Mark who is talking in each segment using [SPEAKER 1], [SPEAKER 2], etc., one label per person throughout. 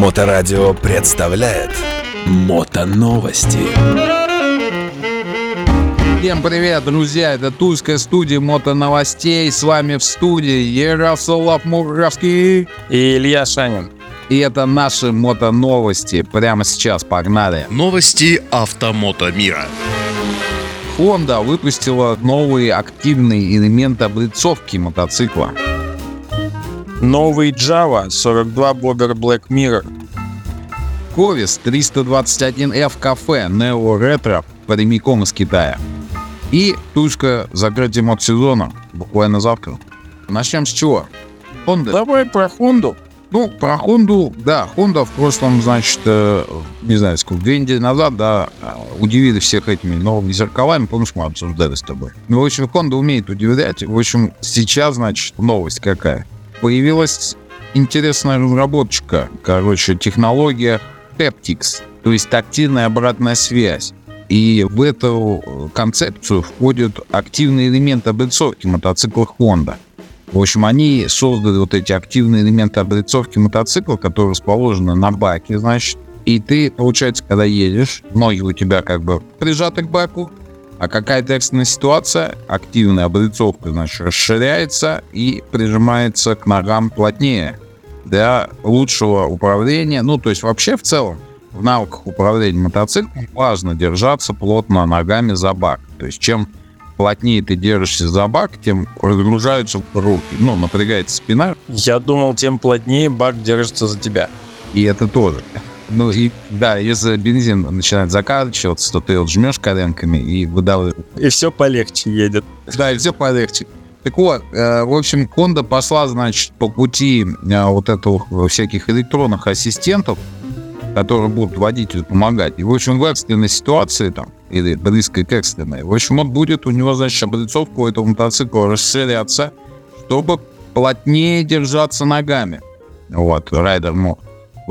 [SPEAKER 1] Моторадио представляет Мотоновости.
[SPEAKER 2] Всем привет, друзья! Это Тульская студия мотоновостей. С вами в студии Ярослав Муравский.
[SPEAKER 3] И Илья Шанин.
[SPEAKER 2] И это наши мотоновости. Прямо сейчас погнали.
[SPEAKER 1] Новости автомото мира.
[SPEAKER 2] Honda выпустила новый активный элемент облицовки мотоцикла.
[SPEAKER 3] Новый Java 42 Bobber Black Mirror.
[SPEAKER 2] Ковис 321F кафе Neo Retro прямиком из Китая. И Тульское закрытие мод-сезона буквально завтра. Начнем с чего? Honda.
[SPEAKER 3] Давай про Хонду.
[SPEAKER 2] Ну, про Хонду, да, Honda в прошлом, значит, э, не знаю, сколько, две недели назад, да, э, удивили всех этими новыми зеркалами, помнишь, мы обсуждали с тобой. Ну, в общем, Honda умеет удивлять. В общем, сейчас, значит, новость какая? Появилась интересная разработчика, короче, технология Haptics, то есть тактильная обратная связь. И в эту концепцию входит активный элемент облицовки мотоцикла Honda. В общем, они создали вот эти активные элементы облицовки мотоцикла, которые расположены на баке, значит. И ты, получается, когда едешь, ноги у тебя как бы прижаты к баку, а какая-то экстренная ситуация, активная облицовка, значит, расширяется и прижимается к ногам плотнее для лучшего управления. Ну, то есть вообще в целом в навыках управления мотоциклом важно держаться плотно ногами за бак. То есть чем плотнее ты держишься за бак, тем разгружаются руки. Ну, напрягается спина.
[SPEAKER 3] Я думал, тем плотнее бак держится за тебя.
[SPEAKER 2] И это тоже. Ну и да, если бензин начинает заканчиваться, то ты вот жмешь коленками и выдавливаешь.
[SPEAKER 3] И все полегче едет.
[SPEAKER 2] Да, и все полегче. Так вот, э, в общем, Honda пошла, значит, по пути э, вот этого всяких электронных ассистентов, которые будут водителю помогать. И, в общем, в экстренной ситуации там, или близкой к экстренной, в общем, он будет, у него, значит, облицовка у этого мотоцикла расширяться, чтобы плотнее держаться ногами. Вот, райдер мод.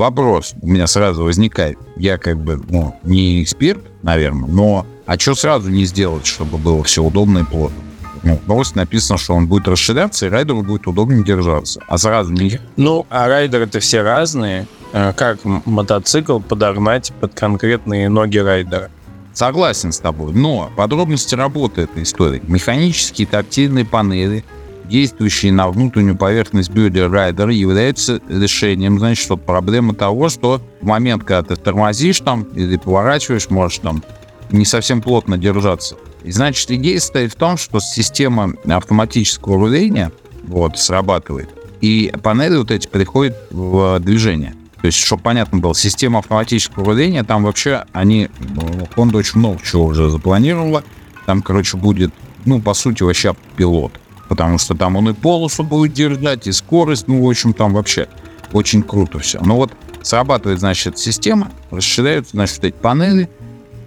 [SPEAKER 2] Вопрос у меня сразу возникает. Я как бы, ну, не эксперт, наверное, но а что сразу не сделать, чтобы было все удобно и плотно? Ну, в новости написано, что он будет расширяться, и райдеру будет удобнее держаться. А сразу не...
[SPEAKER 3] Ну, а райдеры-то все разные. Э, Как мотоцикл подогнать под конкретные ноги райдера?
[SPEAKER 2] Согласен с тобой, но подробности работы этой истории. Механические тактильные панели, действующие на внутреннюю поверхность бедер райдера, являются решением, значит, вот проблемы того, что в момент, когда ты тормозишь там или поворачиваешь, можешь там не совсем плотно держаться. И значит, идея стоит в том, что система автоматического руления вот, срабатывает, и панели вот эти приходят в движение. То есть, чтобы понятно было, система автоматического руления, там вообще они, ну, Honda очень много чего уже запланировала. Там, короче, будет, ну, по сути, вообще пилот. Потому что там он и полосу будет держать, и скорость, ну, в общем, там вообще очень круто все. Но вот срабатывает, значит, система, расширяются, значит, эти панели,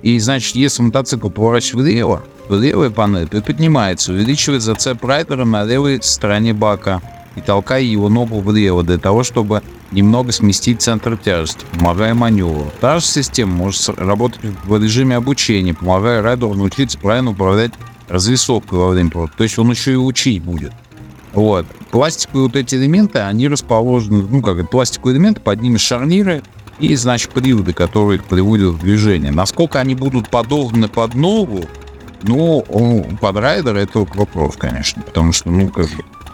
[SPEAKER 2] и, значит, если мотоцикл поворачивает влево, то левая панель приподнимается, увеличивает зацеп райдера на левой стороне бака и толкая его ногу влево для того, чтобы немного сместить центр тяжести, помогая маневру. Та же система может работать в режиме обучения, помогая райдеру научиться правильно управлять развесовкой во время поворота. То есть он еще и учить будет. Вот. Пластиковые вот эти элементы, они расположены, ну как пластиковые элементы, под ними шарниры и, значит, приводы, которые их приводят в движение. Насколько они будут подогнаны под ногу, ну, под райдера это вопрос, конечно, потому что, ну, как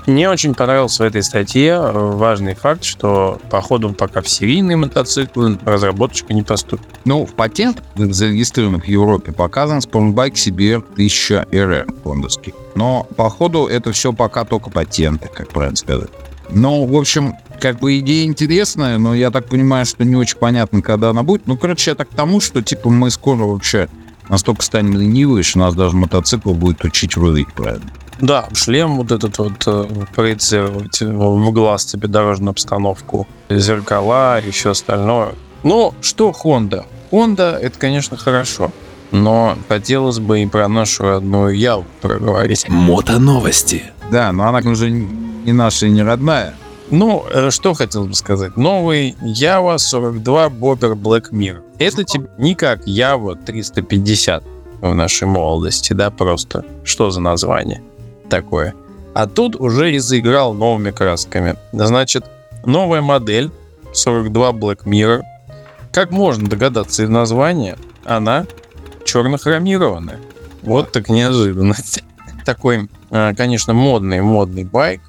[SPEAKER 3] Мне очень понравился в этой статье э, важный факт, что походу пока в серийные мотоциклы разработчика не поступит.
[SPEAKER 2] Ну, в патент, зарегистрированных в Европе, показан Sportbike CBR 1000 RR фондовский. Но, походу, это все пока только патенты, как правильно сказать. Ну, в общем, как бы идея интересная, но я так понимаю, что не очень понятно, когда она будет. Ну, короче, я так к тому, что, типа, мы скоро вообще настолько станем ленивые, что нас даже мотоцикл будет учить рулить правильно.
[SPEAKER 3] Да, шлем вот этот вот э, проецировать в глаз тебе дорожную обстановку, зеркала и все остальное. Ну, что Honda? Honda это, конечно, хорошо. Но хотелось бы и про нашу родную Яву проговорить.
[SPEAKER 1] Мотоновости.
[SPEAKER 2] Да, но она уже не наша и не родная.
[SPEAKER 3] Ну, э, что хотел бы сказать. Новый Ява 42 Bobber Black Mirror. Это тебе не как Ява 350 в нашей молодости, да, просто. Что за название такое? А тут уже и новыми красками. Значит, новая модель 42 Black Mirror. Как можно догадаться из названия, она черно-хромированная. Вот так неожиданность. Такой, э, конечно, модный, модный байк.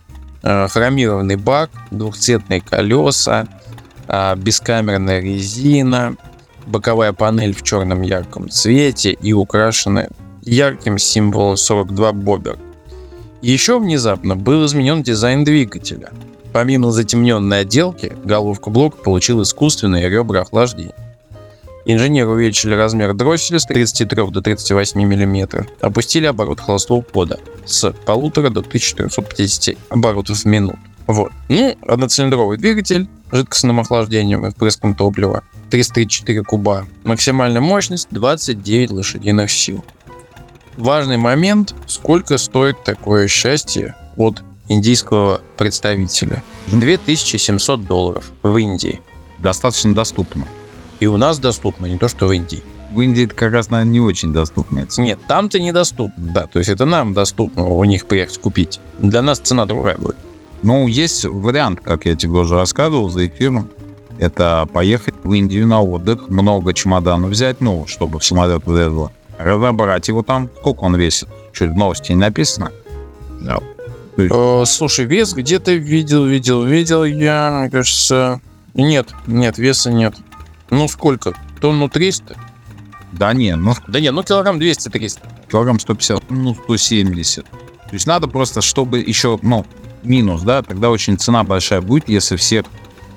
[SPEAKER 3] Э, Хромированный бак, двухцветные колеса, э, бескамерная резина, боковая панель в черном ярком цвете и украшенная ярким символом 42 бобер. Еще внезапно был изменен дизайн двигателя. Помимо затемненной отделки, головка блока получил искусственные ребра охлаждения. Инженеры увеличили размер дросселя с 33 до 38 мм, опустили оборот холостого хода с 1,5 до 1450 оборотов в минуту. Вот. Ну, одноцилиндровый двигатель жидкостным охлаждением и впрыском топлива 334 куба. Максимальная мощность 29 лошадиных сил. Важный момент, сколько стоит такое счастье от индийского представителя. 2700 долларов в Индии.
[SPEAKER 2] Достаточно доступно.
[SPEAKER 3] И у нас доступно, не то что в Индии.
[SPEAKER 2] В Индии это как раз, наверное, не очень доступно.
[SPEAKER 3] Нет, там-то недоступно, да. То есть это нам доступно у них приехать купить. Для нас цена другая будет.
[SPEAKER 2] Ну, есть вариант, как я тебе уже рассказывал за эфиром. Это поехать в Индию на отдых, много чемоданов взять, ну, чтобы в самолет влезло. Разобрать его там. Сколько он весит? Чуть в новости не написано. Да.
[SPEAKER 3] Э, слушай, вес где-то видел, видел, видел я, мне кажется... Нет, нет, веса нет. Ну сколько? Тонну 300?
[SPEAKER 2] Да не, ну
[SPEAKER 3] Да нет, ну килограмм 200-300.
[SPEAKER 2] килограмм 150, ну 170. То есть надо просто, чтобы еще, ну, минус, да, тогда очень цена большая будет, если всех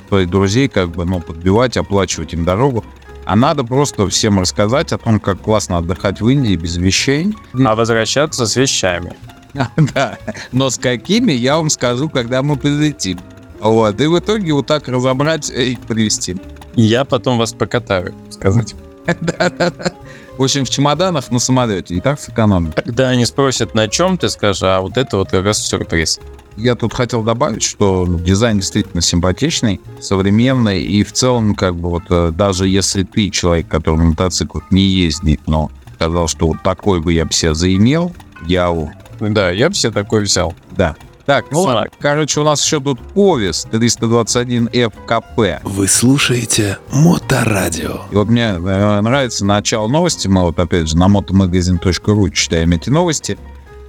[SPEAKER 2] твоих друзей как бы, ну, подбивать, оплачивать им дорогу. А надо просто всем рассказать о том, как классно отдыхать в Индии без вещей.
[SPEAKER 3] А возвращаться с вещами.
[SPEAKER 2] Да, но с какими, я вам скажу, когда мы прилетим. Вот, и в итоге вот так разобрать и привезти.
[SPEAKER 3] Я потом вас покатаю, сказать.
[SPEAKER 2] Да-да-да. В общем, в чемоданах на самолете и так сэкономим.
[SPEAKER 3] Когда они спросят, на чем ты скажешь, а вот это вот как раз сюрприз.
[SPEAKER 2] Я тут хотел добавить, что дизайн действительно симпатичный, современный, и в целом, как бы вот э, даже если ты человек, который на мотоциклах не ездит, но сказал, что вот такой бы я бы себе заимел, я, у-
[SPEAKER 3] Да, я бы себе такой взял.
[SPEAKER 2] да. Так, ну ладно. Короче, у нас еще тут Овес 321 FKP.
[SPEAKER 1] Вы слушаете Моторадио.
[SPEAKER 2] И вот мне э, нравится начало новости. Мы вот опять же на motomagazine.ru читаем эти новости.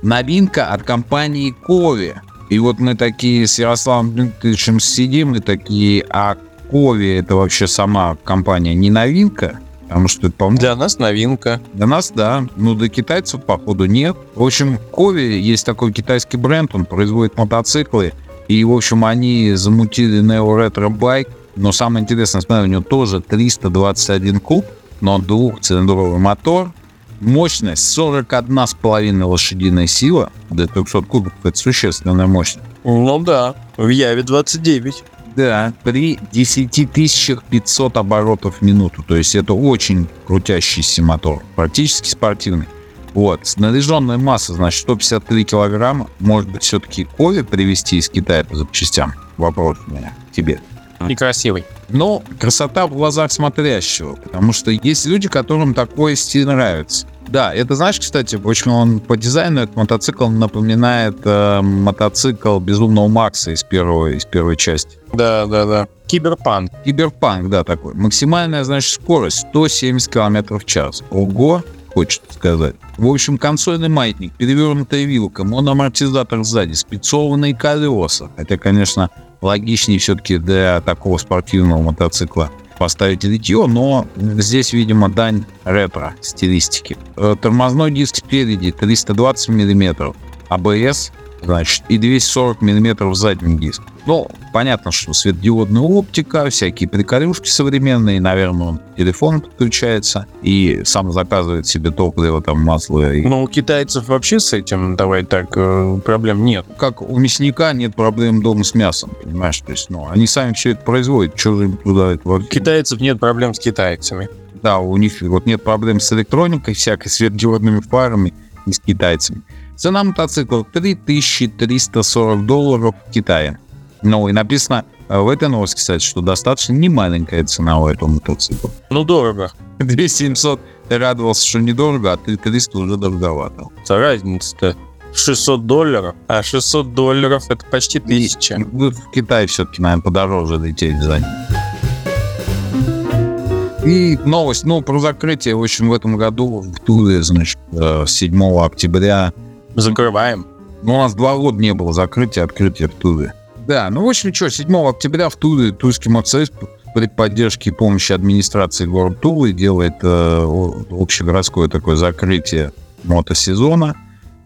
[SPEAKER 2] Новинка от компании Кови. И вот мы такие с Ярославом Дмитриевичем сидим и такие, а Кови это вообще сама компания не новинка? Потому что это, по-моему,
[SPEAKER 3] Для нас новинка.
[SPEAKER 2] для нас, да. Ну, до китайцев, походу, нет. В общем, Кови есть такой китайский бренд, он производит мотоциклы. И, в общем, они замутили Neo Retro Bike. Но самое интересное, смотри, у него тоже 321 куб, но двухцилиндровый мотор. Мощность 41,5 лошадиная сила. До 300 кубов это существенная мощность.
[SPEAKER 3] Ну да, в Яве 29.
[SPEAKER 2] Да, при 10 500 оборотов в минуту. То есть это очень крутящийся мотор. Практически спортивный. Вот, снаряженная масса, значит, 153 килограмма. Может быть, все-таки Кови привезти из Китая по запчастям? Вопрос у меня к тебе.
[SPEAKER 3] Некрасивый.
[SPEAKER 2] Но красота в глазах смотрящего, потому что есть люди, которым такой стиль нравится. Да, это знаешь, кстати, очень он по дизайну этот мотоцикл напоминает э, мотоцикл Безумного Макса из первой, из первой части.
[SPEAKER 3] Да, да, да. Киберпанк.
[SPEAKER 2] Киберпанк, да, такой. Максимальная, значит, скорость 170 км в час. Ого, хочется сказать. В общем, консольный маятник, перевернутая вилка, моноамортизатор сзади, спицованные колеса. Хотя, конечно, логичнее все-таки для такого спортивного мотоцикла поставить литье, но здесь, видимо, дань ретро стилистики. Э, Тормозной диск спереди 320 мм, АБС, значит, и 240 мм задний диск. Ну, понятно, что светодиодная оптика, всякие приколюшки современные, наверное, он к телефону подключается и сам заказывает себе топливо, там, масло. И
[SPEAKER 3] Ну, у китайцев вообще с этим, давай так, э, проблем нет.
[SPEAKER 2] как у мясника нет проблем дома с мясом, понимаешь? То есть, ну, они сами все это производят, что же им туда это вообще?
[SPEAKER 3] китайцев нет проблем с китайцами.
[SPEAKER 2] Да, у них вот нет проблем с электроникой, всякой светодиодными фарами и с китайцами. Цена мотоцикла 3340 долларов в Китае. Ну и написано э, в этой новости, кстати, что достаточно немаленькая цена у этого мотоцикла.
[SPEAKER 3] Ну, дорого.
[SPEAKER 2] 2700 ты радовался, что недорого, а 3300 уже дороговато.
[SPEAKER 3] За разница-то 600 долларов, а 600 долларов это почти тысяча.
[SPEAKER 2] Вы в Китае все-таки, наверное, подороже летели за ним. И новость, ну, про закрытие, в общем, в этом году в Туле, значит, э, 7 октября.
[SPEAKER 3] Закрываем.
[SPEAKER 2] Ну, у нас два года не было закрытия, открытия в Туле. Да, ну, в общем, что, 7 октября в Туле Тульский мотосоюз при поддержке и помощи администрации города Тулы делает э, общегородское такое закрытие мотосезона.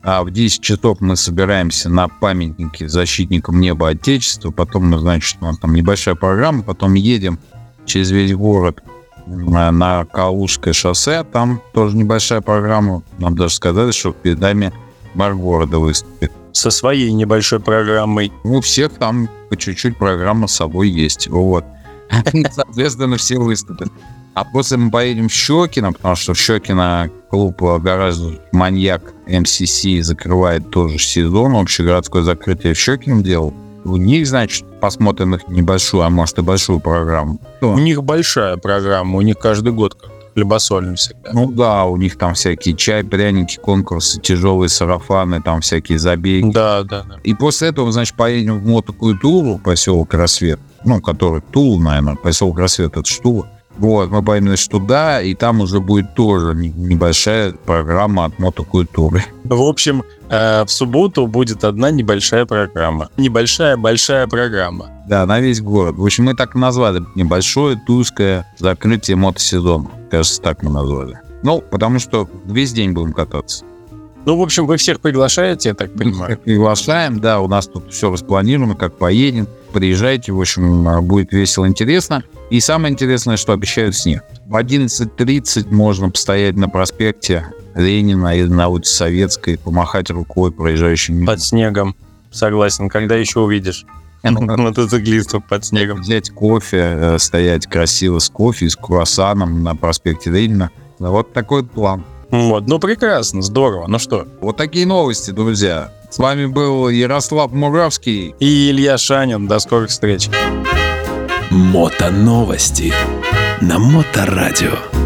[SPEAKER 2] А в 10 часов мы собираемся на памятнике защитникам неба Отечества. Потом, мы, значит, у нас там небольшая программа. Потом едем через весь город на, на Калужское шоссе. Там тоже небольшая программа. Нам даже сказали, что перед нами мэр города выступит.
[SPEAKER 3] Со своей небольшой программой.
[SPEAKER 2] У всех там по чуть-чуть программа с собой есть. Вот. Соответственно, все выступят. А после мы поедем в Щекино, потому что в Щекино клуб «Гаражный маньяк» МСС закрывает тоже сезон. Общегородское закрытие в Щекино делал. У них, значит, посмотрим их небольшую, а может и большую программу.
[SPEAKER 3] У них большая программа, у них каждый год как хлебосольный всегда.
[SPEAKER 2] Ну да, у них там всякие чай, пряники, конкурсы, тяжелые сарафаны, там всякие забеги.
[SPEAKER 3] Да, да, да.
[SPEAKER 2] И после этого, значит, поедем в мотокультуру, поселок Рассвет, ну, который Тул, наверное, поселок Рассвет, это Штула. Вот, мы поедем значит, туда, и там уже будет тоже небольшая программа от мотокультуры.
[SPEAKER 3] В общем, э, в субботу будет одна небольшая программа. Небольшая, большая программа.
[SPEAKER 2] Да, на весь город. В общем, мы так назвали. Небольшое тульское закрытие мотосезона. Кажется, так мы назвали. Ну, потому что весь день будем кататься.
[SPEAKER 3] Ну, в общем, вы всех приглашаете, я так понимаю.
[SPEAKER 2] Приглашаем, да, у нас тут все распланировано, как поедем. Приезжайте, в общем, будет весело, интересно. И самое интересное, что обещают снег. В 11.30 можно постоять на проспекте Ленина или на улице Советской, помахать рукой проезжающим.
[SPEAKER 3] Под снегом. Согласен. Когда еще увидишь? мотоциклистов под снегом.
[SPEAKER 2] Взять кофе, э, стоять красиво с кофе, с круассаном на проспекте Ленина. Вот такой план.
[SPEAKER 3] Вот, ну прекрасно, здорово. Ну что?
[SPEAKER 2] Вот такие новости, друзья. С вами был Ярослав Муравский
[SPEAKER 3] и Илья Шанин. До скорых встреч.
[SPEAKER 1] Мото новости на Моторадио.